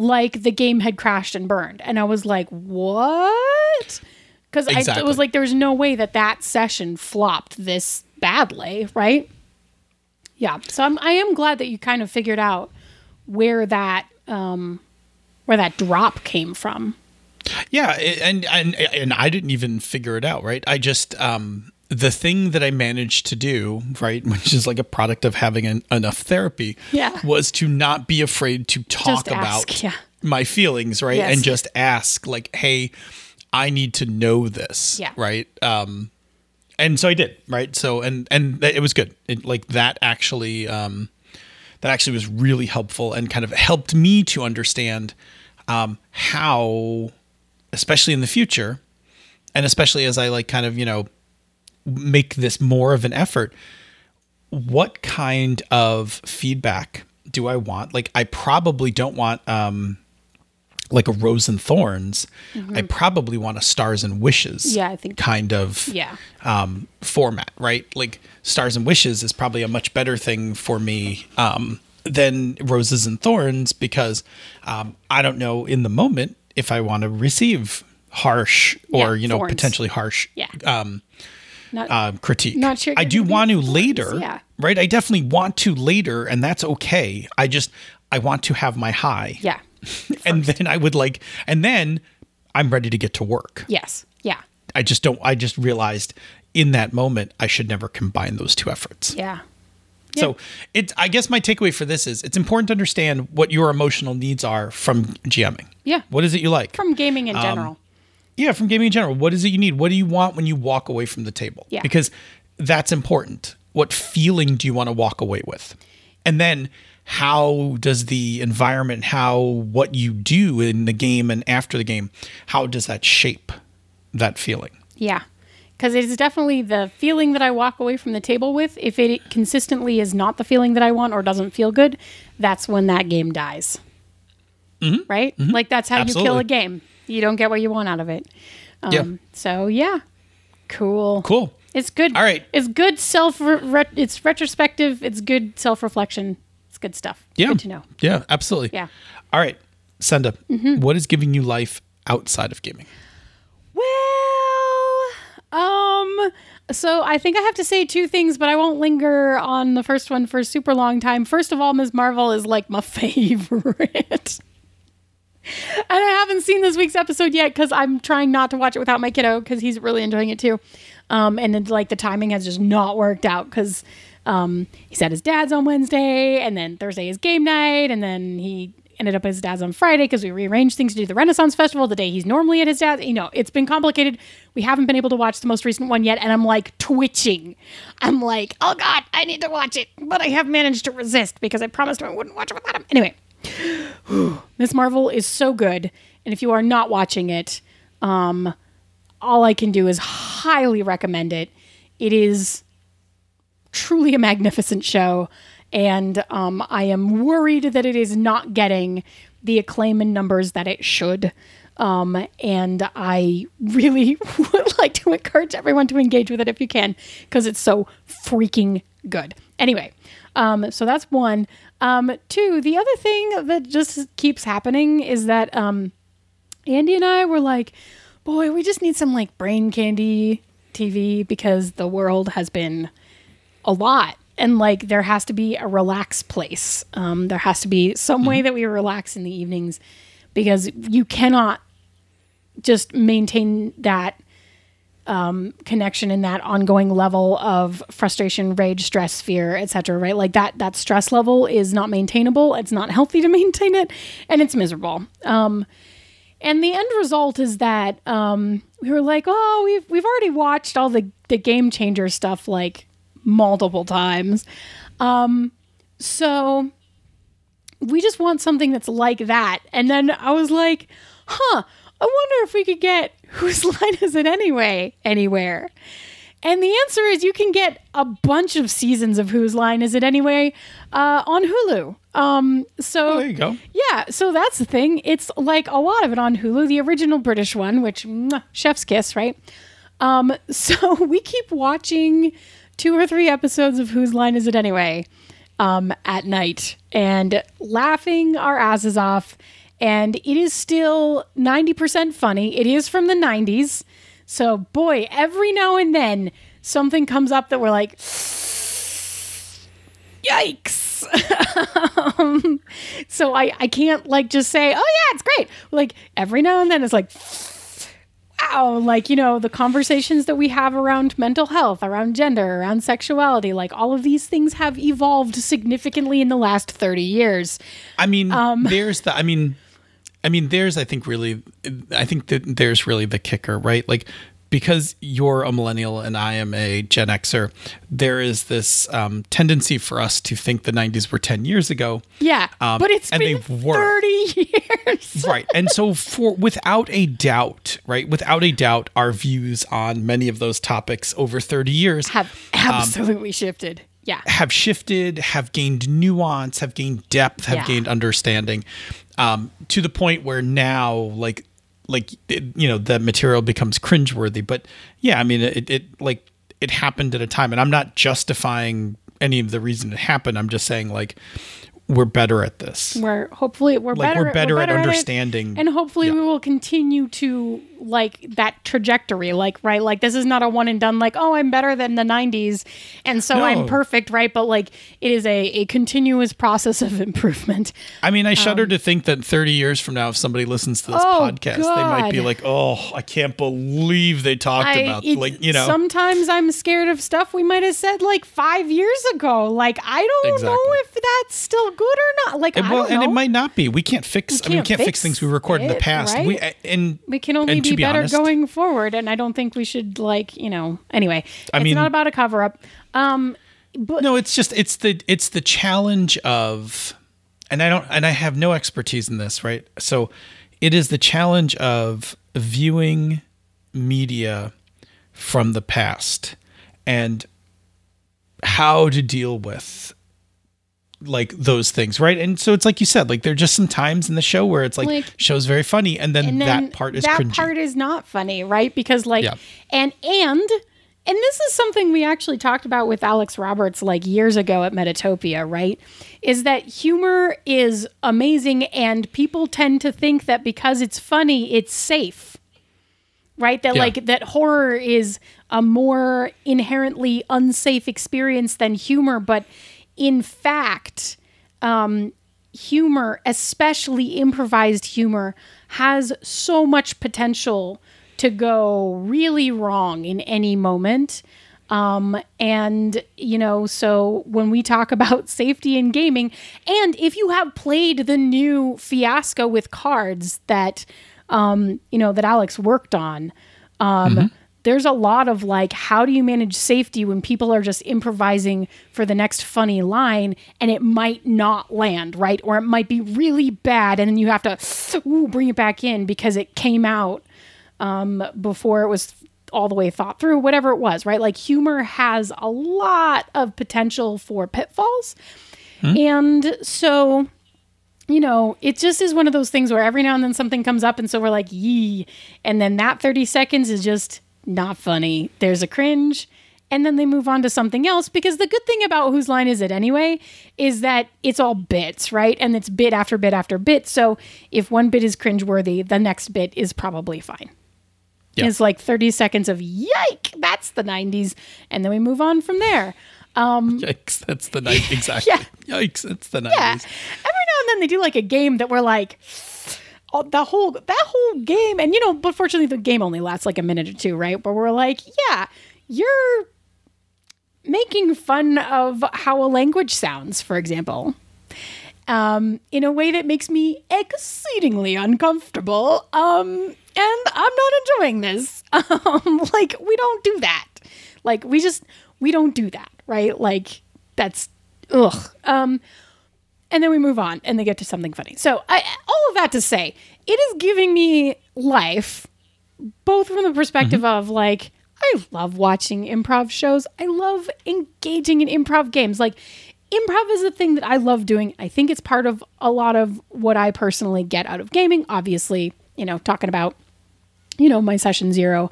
like the game had crashed and burned, and I was like, "What?" Because I Exactly. it was like there's no way that that session flopped this badly, right? Yeah. So I'm I am glad that you kind of figured out where that um where that drop came from. Yeah, and and and I didn't even figure it out, right? I just um the thing that I managed to do, right, *laughs* which is like a product of having an, enough therapy, Yeah. was to not be afraid to talk about yeah. my feelings, right, Yes. and just ask like, "Hey, I need to know this," Yeah. right? Um, and so I did, right? So and and it was good. It, like that actually, um, that actually was really helpful and kind of helped me to understand um, how, especially in the future, and especially as I like kind of you know make this more of an effort, what kind of feedback do I want? Like I probably don't want um, like a rose and thorns. I probably want a stars and wishes. Mm-hmm. Yeah, I think- kind of Yeah. um, format, right? Like Stars and Wishes is probably a much better thing for me um, than Roses and Thorns because um, I don't know in the moment if I want to receive harsh or Yeah, you know thorns. potentially harsh Yeah. um, Not um, critique. Not sure I do want to later, yeah. right? I definitely want to later, and that's okay. I just I want to have my high, yeah. *laughs* and then I would like, and then I'm ready to get to work. Yes. Yeah. I just don't. I just realized in that moment I should never combine those two efforts. Yeah. So it. I guess my takeaway for this is it's important to understand what your emotional needs are from GMing. Yeah. What is it you like? From gaming Um, in general. Yeah, from gaming in general. What is it you need? What do you want when you walk away from the table? Yeah. Because that's important. What feeling do you want to walk away with? And then how does the environment, how what you do in the game and after the game, how does that shape that feeling? Yeah. Because it is definitely the feeling that I walk away from the table with. If it consistently is not the feeling that I want or doesn't feel good, that's when that game dies. Right? Like that's how you kill Mm-hmm. A game. You don't get what you want out of it. Um, Yeah. So yeah, cool. Cool. It's good. All right. It's good self. Re- it's retrospective. It's good self reflection. It's good stuff. Yeah. Good to know. Yeah, absolutely. Yeah. All right. Senda, Mm-hmm. what is giving you life outside of gaming? Well, um, so I think I have to say two things, but I won't linger on the first one for a super long time. First of all, Ms. Marvel is like my *laughs* favorite. And I haven't seen this week's episode yet because I'm trying not to watch it without my kiddo because he's really enjoying it too. Um, and it's like the timing has just not worked out because um, he's at his dad's on Wednesday, and then Thursday is game night, and then he ended up at his dad's on Friday because we rearranged things to do the Renaissance Festival the day he's normally at his dad's. You know, it's been complicated. We haven't been able to watch the most recent one yet, and I'm like twitching. I'm like, oh God, I need to watch it, but I have managed to resist because I promised him I wouldn't watch it without him. Anyway, *sighs* Miss Marvel is so good, and if you are not watching it, um, all I can do is highly recommend it. It is truly a magnificent show, and um, I am worried that it is not getting the acclaim and numbers that it should. Um, and I really *laughs* would like to encourage everyone to engage with it if you can, because it's so freaking good. Anyway, um, so that's one. Um, two, the other thing that just keeps happening is that um, Andy and I were like, boy, we just need some like brain candy TV because the world has been a lot. And like there has to be a relax place. Um, there has to be some way that we relax in the evenings because you cannot just maintain that um, connection and that ongoing level of frustration, rage, stress, fear, etc. Right, like that that stress level is not maintainable. It's not *laughs* healthy to maintain it, and it's miserable. Um, and the end result is that um, we were like, oh, we've we've already watched all the the game changer stuff like multiple times, um, so we just want something that's like that. And then I was like, huh, I wonder if we could get *laughs* whose line is it anyway anywhere. And the answer is you can get a bunch of seasons of Whose Line Is It Anyway uh, on Hulu. Um, so Oh, there you go. yeah, so that's the thing. It's like a lot of it on Hulu, the original British one, which mwah, chef's kiss, right? Um, *laughs* so we keep watching two or three episodes of Whose Line Is It Anyway um, at night and laughing our asses off. And it is still 90% funny. It is from the 90s. So, boy, every now and then something comes up that we're like, *sighs* yikes. *laughs* um, so I, I can't like just say, oh yeah, it's great. Like every now and then it's like, *sighs* wow, like, you know, the conversations that we have around mental health, around gender, around sexuality, like all of these things have evolved significantly in the last 30 years. I mean, Um, *laughs* there's the. I mean, I mean, there's. I think really. I think that there's really the kicker, right? Like because you're a millennial and I am a Gen Xer, there is this um, tendency for us to think the '90s were 10 years ago, Yeah. Um, but it's and been they were. 30 years. *laughs* right? And so, for without a doubt, right, without a doubt, our views on many of those topics over 30 years Have absolutely shifted. Yeah. have shifted, have gained nuance, have gained depth, have Yeah. gained understanding, um, to the point where now, like, like it, you know, the material becomes cringeworthy. But yeah, I mean, it, it like it happened at a time, and I'm not justifying any of the reason it happened. I'm just saying like we're better at this. We're hopefully we're Like, better we're better at it, understanding- and hopefully Yeah. we will continue to like that trajectory like right like this is not a one and done like oh i'm better than the 90s and so i'm perfect right but like it is a, a continuous process of improvement I mean, I shudder to think that 30 years from now, if somebody listens to this Um, Oh, podcast, they might be like, "Oh, I can't believe they talked I- about it- like you know." sometimes i'm scared of stuff we might have said like five years ago like i don't know if that's still good or not like And, I well, and it might not be. We can't fix. I mean, we can't can't fix, fix things we record in the past. right? We and we can only be, be better honest, going forward and i don't think we should like you know anyway I it's mean- not about a cover up um but No, it's just it's the it's the challenge of, and I don't and I have no expertise in this, right? So, it is the challenge of viewing media from the past and how to deal with like those things right and so it's like you said like there are just some times in the show where it's like, Like- show's very funny and then, and then that part is that cringy part is not funny right because like Yeah. and and and this is something we actually talked about with Alex Roberts like years ago at Metatopia, right? Is that humor is amazing and people tend to think that because it's funny, it's safe. Right? That Yeah. like that horror is a more inherently unsafe experience than humor, but in fact, um, humor, especially improvised humor, has so much potential to go really wrong in any moment. Um, and, you know, so when we talk about safety in gaming, and if you have played the new fiasco with cards that, um, you know, that Alex worked on, um, there's a lot of like, how do you manage safety when people are just improvising for the next funny line and it might not land, right? Or it might be really bad and then you have to ooh, bring it back in because it came out um, before it was all the way thought through, whatever it was, right? Like humor has a lot of potential for pitfalls. And so, you know, it just is one of those things where every now and then something comes up, and so we're like, yee. And then that 30 seconds is just not funny. There's a cringe. And then they move on to something else because the good thing about whose line is it anyway is that it's all bits, right? And it's bit after bit after bit. So if one bit is cringeworthy, the next bit is probably fine. Yeah. It's like 30 seconds of yike, that's the 90s. And then we move on from there. Um, Yikes, that's the night. *laughs* Exactly. Yeah. Yikes, that's the 90s. Yeah. Every now and then they do like a game that we're like, oh, the whole that whole game, and you know, but fortunately the game only lasts like a minute or two, right? But we're like, yeah, you're making fun of how a language sounds, for example. Um, in a way that makes me exceedingly uncomfortable. Um, and I'm not enjoying this. *laughs* Um, like we don't do that. Like we just we don't do that, right? Like that's ugh. And then we move on and they get to something funny. So, I, all of that to say, it is giving me life, both from the perspective of like, I love watching improv shows. I love engaging in improv games. Like, improv is a thing that I love doing. I think it's part of a lot of what I personally get out of gaming. Obviously, you know, talking about, you know, my session zero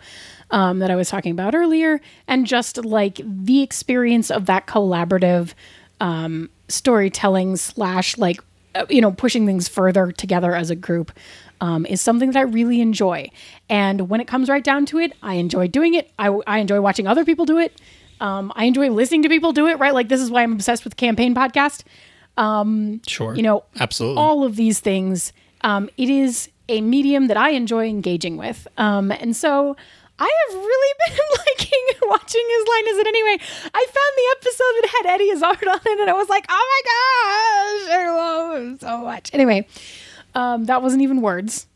um, that I was talking about earlier, and just like the experience of that collaborative um, storytelling slash like uh, you know pushing things further together as a group um, is something that I really enjoy. And when it comes right down to it, I enjoy doing it. I, I enjoy watching other people do it. Um, I enjoy listening to people do it. Right, like this is why I'm obsessed with campaign podcast. Um, Sure. You know, absolutely. all of these things. Um, it is a medium that I enjoy engaging with. Um, and so I have really *laughs* been liking *laughs* watching his line is it anyway. I found the episode that had Eddie Izzard on it and I was like, oh my gosh, I love him so much. Anyway, um, that wasn't even words,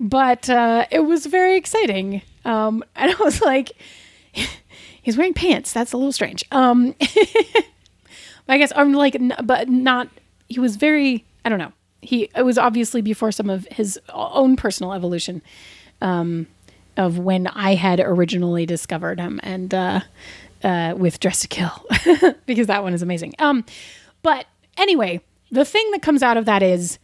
but uh, it was very exciting. Um, *laughs* and I was like, he's wearing pants. That's a little strange. Um, I guess I'm like, n- but not. He was very. I don't know. He. It was obviously before some of his own personal evolution, um, of when I had originally discovered him, and uh, uh, with Dress to Kill, *laughs* because that one is amazing. Um, but anyway, the thing that comes out of that is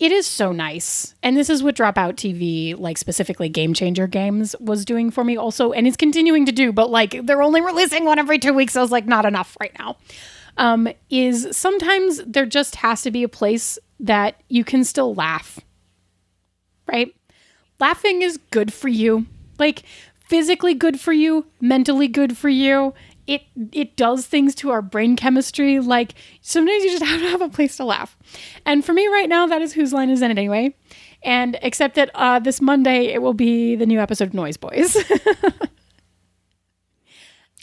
it is so nice. And this is what Dropout TV, like specifically Game Changer Games, was doing for me also, and is continuing to do, but like they're only releasing one every two weeks. So I was like, not enough right now. Um, is sometimes there just has to be a place that you can still laugh. Right? Laughing is good for you. Like physically good for you, mentally good for you. It it does things to our brain chemistry. Like sometimes you just *laughs* have to have a place to laugh. And for me right now, that is whose line is in it anyway. And except that uh, this Monday it will be the new episode of Noise Boys. *laughs*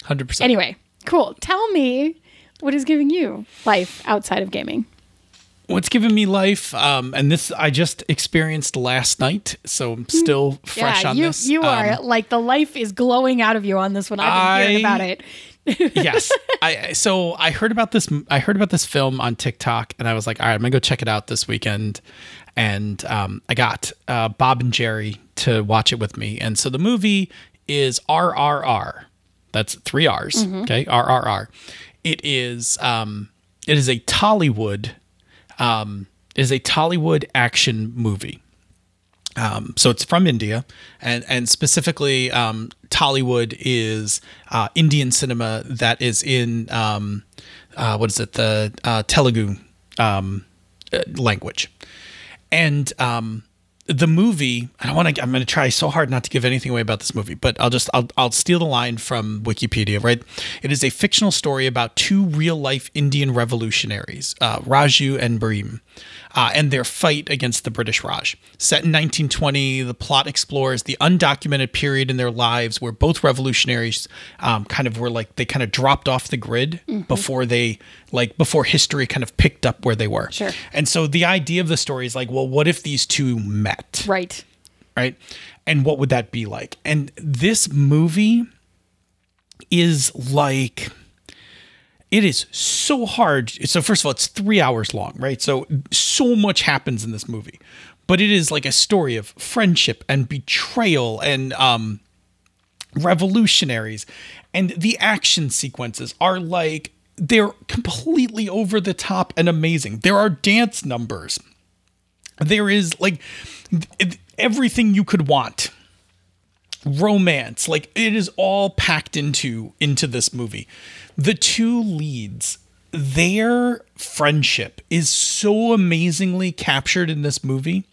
100%. anyway, cool. Tell me what is giving you life outside of gaming. What's given me life, um, and this I just experienced last night, so I'm still fresh on you this. you Um, are like the life is glowing out of you on this one. I've been hearing about it. *laughs* yes. I so I heard about this I heard about this film on TikTok and I was like, all right, I'm gonna go check it out this weekend. And um, I got uh, Bob and Jerry to watch it with me. And so the movie is RRR. That's three R's. Okay, RRR. It is um, it is a Tollywood um, is a Tollywood action movie. Um, so it's from India, and and specifically, um, Tollywood is uh, Indian cinema that is in um, uh, what is it the uh, Telugu um, uh, language, and um, the movie. I want to. I'm going to try so hard not to give anything away about this movie, but I'll just I'll I'll steal the line from Wikipedia. Right, it is a fictional story about two real life Indian revolutionaries, uh, Raju and Bheem uh, and their fight against the British Raj. Set in 1920, the plot explores the undocumented period in their lives where both revolutionaries um, kind of were like they kind of dropped off the grid before they like before history kind of picked up where they were. Sure. And so the idea of the story is like, well, what if these two met? Right. right? And what would that be like? And this movie is like it is so hard. So first of all, it's three hours long, right? So so much happens in this movie. but it is like a story of friendship and betrayal and um, revolutionaries. And the action sequences are like, they're completely over the top and amazing. There are dance numbers. There is like everything you could want romance like it is all packed into into this movie the two leads their friendship is so amazingly captured in this movie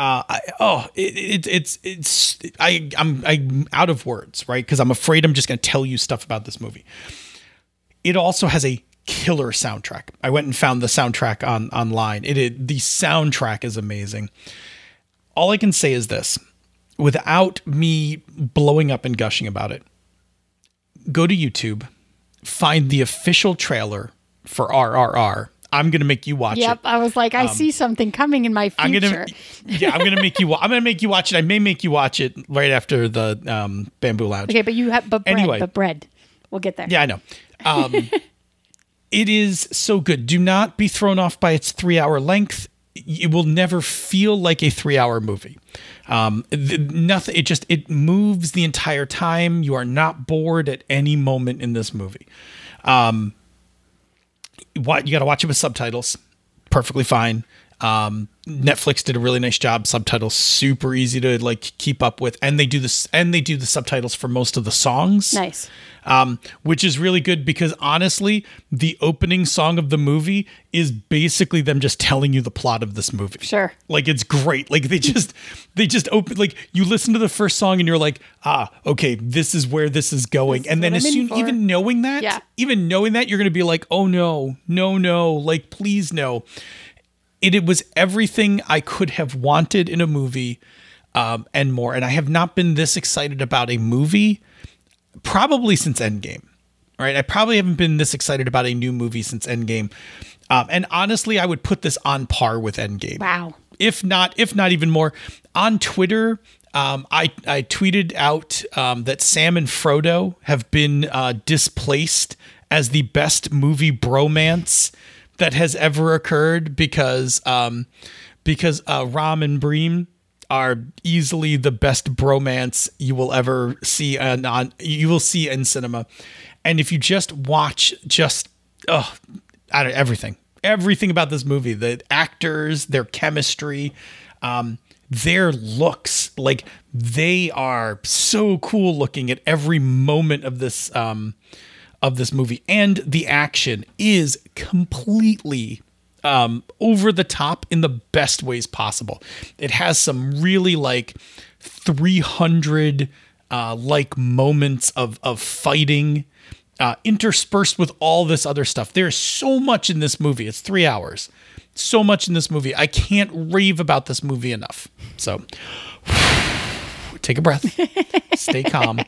uh, I, oh, it, it, it's it's I I'm I'm out of words, right? Because I'm afraid I'm just going to tell you stuff about this movie. It also has a killer soundtrack. I went and found the soundtrack on online. It, it the soundtrack is amazing. All I can say is this, without me blowing up and gushing about it. Go to YouTube, find the official trailer for RRR I'm gonna make you watch yep, it. Yep, I was like, I um, see something coming in my future. I'm gonna, yeah, I'm gonna make you. I'm gonna make you watch it. I may make you watch it right after the um, Bamboo Lounge. Okay, but you have but bread, anyway, but bread. We'll get there. Yeah, I know. Um, *laughs* it is so good. Do not be thrown off by its three hour length. It will never feel like a three hour movie. Um, nothing. It just it moves the entire time. You are not bored at any moment in this movie. Um, what you got to watch it with subtitles. Perfectly fine. Um, Netflix did a really nice job. Subtitles super easy to like keep up with, and they do this and they do the subtitles for most of the songs. Nice. Um, which is really good because honestly, the opening song of the movie is basically them just telling you the plot of this movie. Sure. Like it's great. Like they just *laughs* they just open like you listen to the first song and you're like, ah, okay, this is where this is going. This and then as soon even knowing that, yeah. even knowing that, you're gonna be like, oh no, no, no, like please no it, it was everything I could have wanted in a movie um, and more. And I have not been this excited about a movie probably since Endgame. Right, I probably haven't been this excited about a new movie since Endgame. Um, and honestly, I would put this on par with Endgame. Wow. If not, if not even more. On Twitter, um, I, I tweeted out um, that Sam and Frodo have been uh, displaced as the best movie bromance that has ever occurred because um, because uh, Ram and Bheem are easily the best bromance you will ever see on, on you will see in cinema. And if you just watch just oh, I don't, everything, everything about this movie, the actors, their chemistry, um, their looks, like they are so cool looking at every moment of this um, of this movie, and the action is completely um, over the top in the best ways possible. It has some really like 300 uh, like moments of of fighting. Uh, interspersed with all this other stuff. There's so much in this movie. It's three hours. So much in this movie. I can't rave about this movie enough. So *sighs* take a breath, *laughs* stay calm.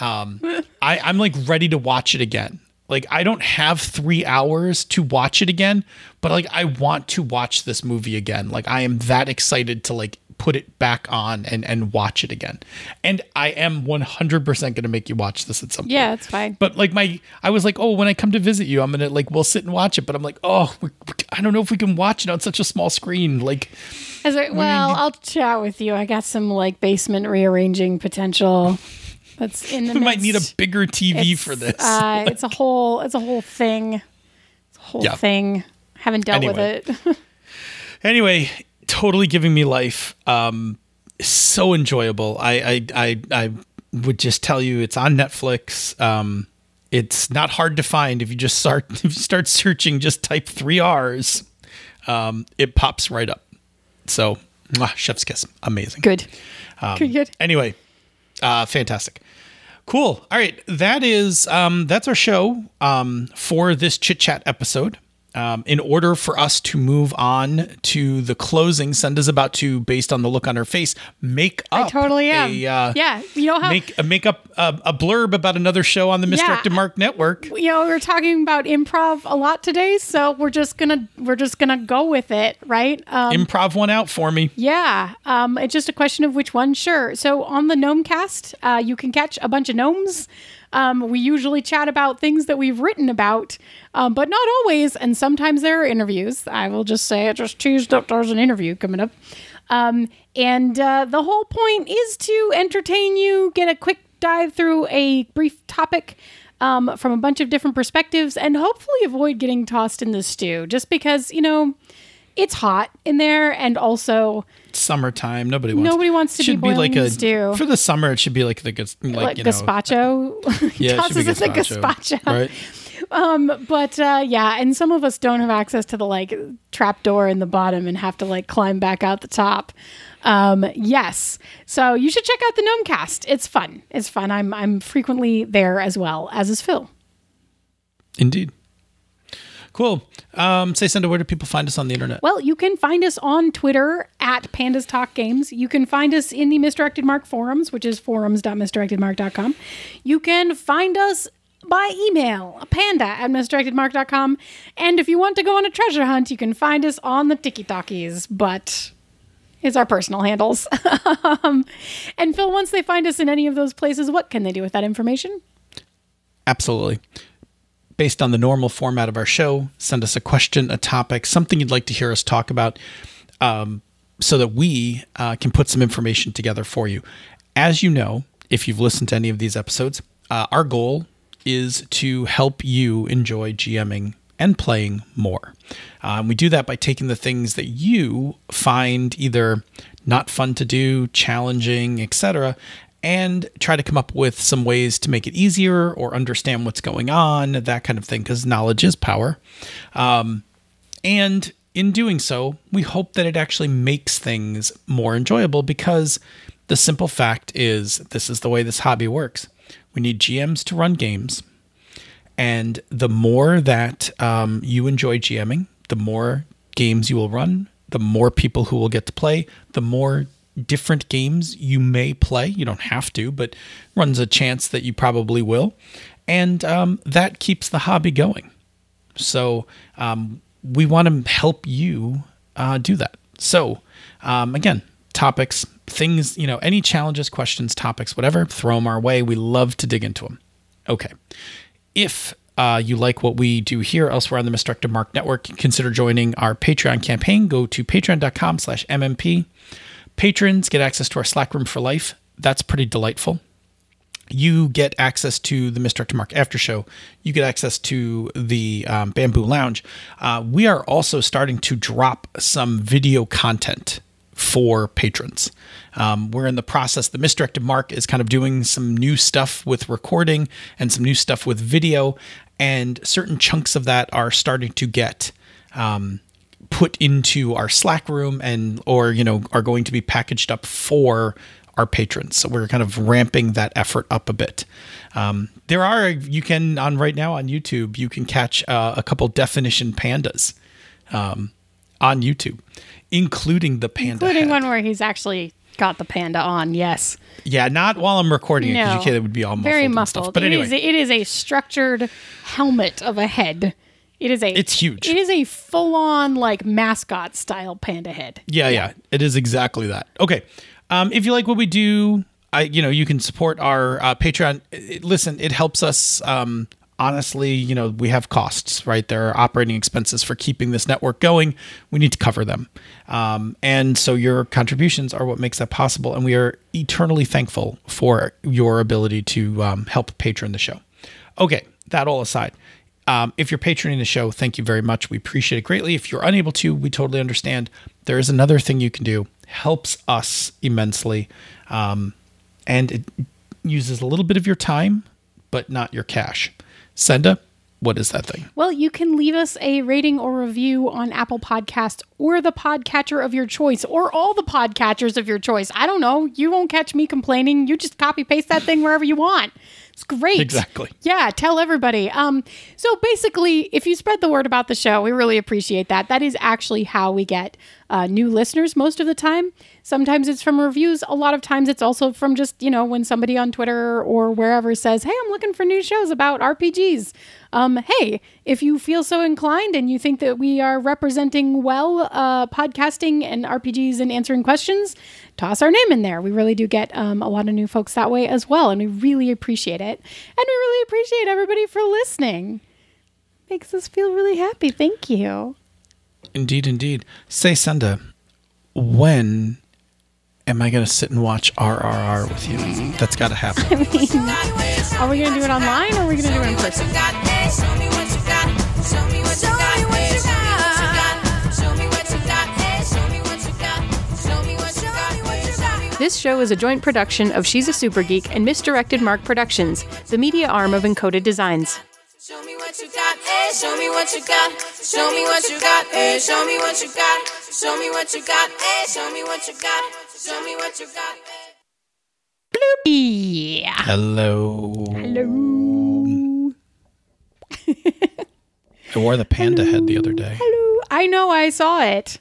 Um, I, I'm like ready to watch it again. Like I don't have three hours to watch it again, but like I want to watch this movie again. Like I am that excited to like put it back on and and watch it again. And I am 100% going to make you watch this at some point. Yeah, it's fine. But like my I was like, "Oh, when I come to visit you, I'm going to like we'll sit and watch it." But I'm like, "Oh, I don't know if we can watch it on such a small screen." Like as well, I'll chat with you. I got some like basement rearranging potential that's *laughs* in the. we might need a bigger TV it's, for this. uh, it's a *laughs* whole. It's a whole thing. It's a whole yeah. thing. Haven't dealt anyway. with it. *laughs* anyway, totally giving me life. Um, so enjoyable. I, I I I would just tell you it's on Netflix. Um, it's not hard to find if you just start if you start searching. Just type three R's. Um, it pops right up. So, mwah, chef's kiss, amazing. Good. Um, good. Good. Anyway, uh, fantastic. Cool. All right, that is um, that's our show um, for this chit chat episode um, in order for us to move on to the closing, Senda's about to, based on the look on her face, make up. I totally am. A, uh, yeah, you know how make uh, make up a, a, blurb about another show on the Misdirected yeah. Mark Network. You know, we are talking about improv a lot today, so we're just gonna we're just gonna go with it, right? Um, improv one out for me. Yeah, um, it's just a question of which one. Sure. So on the Gnome Cast, uh, you can catch a bunch of gnomes. Um, we usually chat about things that we've written about, um, but not always. And sometimes there are interviews. I will just say I just teased up there's an interview coming up. Um, and uh, the whole point is to entertain you, get a quick dive through a brief topic um, from a bunch of different perspectives, and hopefully avoid getting tossed in the stew. Just because, you know, it's hot in there, and also Summertime. Nobody wants. Nobody wants to be should be, like a stew. for the summer. It should be like the like, like, you gazpacho. *laughs* He Yeah, it should be tosses gazpacho, gazpacho. right? But uh, yeah, and some of us don't have access to the like trap door in the bottom and have to like climb back out the top. Um, yes, so you should check out the Gnome Cast. It's fun. It's fun. I'm I'm frequently there as well as is Phil. Indeed. Cool. Um, say, Senda, where do people find us on the internet? Well, you can find us on Twitter at Pandas Talk Games. You can find us in the Misdirected Mark forums, which is forums.misdirectedmark.com. You can find us by email, panda at misdirectedmark.com. And if you want to go on a treasure hunt, you can find us on the Tiki Talkies, but it's our personal handles. *laughs* um, and Phil, once they find us in any of those places, what can they do with that information? Absolutely. Based on the normal format of our show, send us a question, a topic, something you'd like to hear us talk about, um, so that we uh, can put some information together for you. As you know, if you've listened to any of these episodes, uh, our goal is to help you enjoy GMing and playing more. Um, we do that by taking the things that you find either not fun to do, challenging, etc., and try to come up with some ways to make it easier or understand what's going on, that kind of thing, because knowledge is power. Um, and in doing so, we hope that it actually makes things more enjoyable because the simple fact is this is the way this hobby works. We need GMs to run games. And the more that um, you enjoy GMing, the more games you will run, the more people who will get to play, the more different games you may play. You don't have to, but runs a chance that you probably will. And um, that keeps the hobby going. So um, we want to help you uh, do that. So um, again, topics, things, you know, any challenges, questions, topics, whatever, throw them our way. We love to dig into them. Okay. If uh, you like what we do here elsewhere on the Misdirected Mark Network, consider joining our Patreon campaign. Go to patreon.com slash MMP. Patrons get access to our Slack room for life. That's pretty delightful you get access to the Mr. Mark After Show. You get access to the um, Bamboo Lounge. Uh, we are also starting to drop some video content for patrons. Um, we're in the process. The Misdirected Mark is kind of doing some new stuff with recording and some new stuff with video, and certain chunks of that are starting to get um, put into our Slack room and or you know are going to be packaged up for our patrons. So we're kind of ramping that effort up a bit. Um, there are you can on right now on YouTube you can catch uh, a couple definition pandas um, on YouTube, including the panda. Including head. one where he's actually got the panda on, yes. Yeah, not while I'm recording it because you can't. It would be all muffled Very muffled. Stuff. But It anyway, is- it is a structured helmet of a head. It is a. It's huge. It is a full-on like mascot style panda head. Yeah, yeah, it is exactly that. Okay, um, if you like what we do, I you know you can support our uh, Patreon. It- listen, it helps us. Um, honestly, you know we have costs, right? There are operating expenses for keeping this network going. We need to cover them, um, and so your contributions are what makes that possible. And we are eternally thankful for your ability to um, help patron the show. Okay, that all aside. Um, if you're patroning the show, thank you very much. We appreciate it greatly. If you're unable to, we totally understand. There is another thing you can do. Helps us immensely, um, and it uses a little bit of your time, but not your cash. Senda, what is that thing? Well, you can leave us a rating or review on Apple Podcast or the podcatcher of your choice or all the podcatchers of your choice. I don't know. You won't catch me complaining. You just copy paste that thing wherever you want. It's great. Exactly. Yeah, tell everybody. Um, so basically, if you spread the word about the show, we really appreciate that. That is actually how we get uh, new listeners most of the time. Sometimes it's from reviews. A lot of times it's also from just, you know, when somebody on Twitter or wherever says, hey, I'm looking for new shows about RPGs. Um, hey, if you feel so inclined and you think that we are representing well uh, podcasting and RPGs and answering questions, toss our name in there. We really do get um, a lot of new folks that way as well, and we really appreciate it. And we really appreciate everybody for listening. Makes us feel really happy. Thank you. Indeed, indeed. Say, Senda, when am I going to sit and watch RRR with you? That's got to happen. Are we going to do it online or are we going to do it in person? This show is a joint production of She's a Super Geek and Misdirected Mark Productions, the media arm of Encoded Designs. Show me what you got, eh? Show me what you got. Show me what you got, eh? Show me what you got. Show me what you got, eh? Show me what you got. Show me what you got? Yeah. Hello. Hello. I wore the panda head the other day. Hello. I know, I saw it.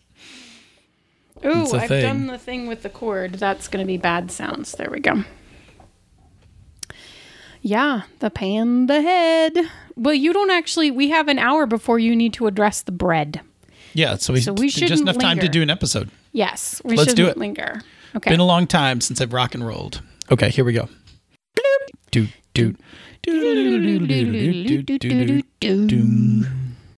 Ooh, It's a I've thing. done the thing with the cord. That's going to be bad sounds. There we go. Yeah, the panda head. Well, you don't actually. We have an hour before you need to address the bread. Yeah, so we, So we just shouldn't enough time to do an episode. Yes, we Let's do it. linger. Okay. Been a long time since I've rock and rolled. Okay, here we go. Doot, doot.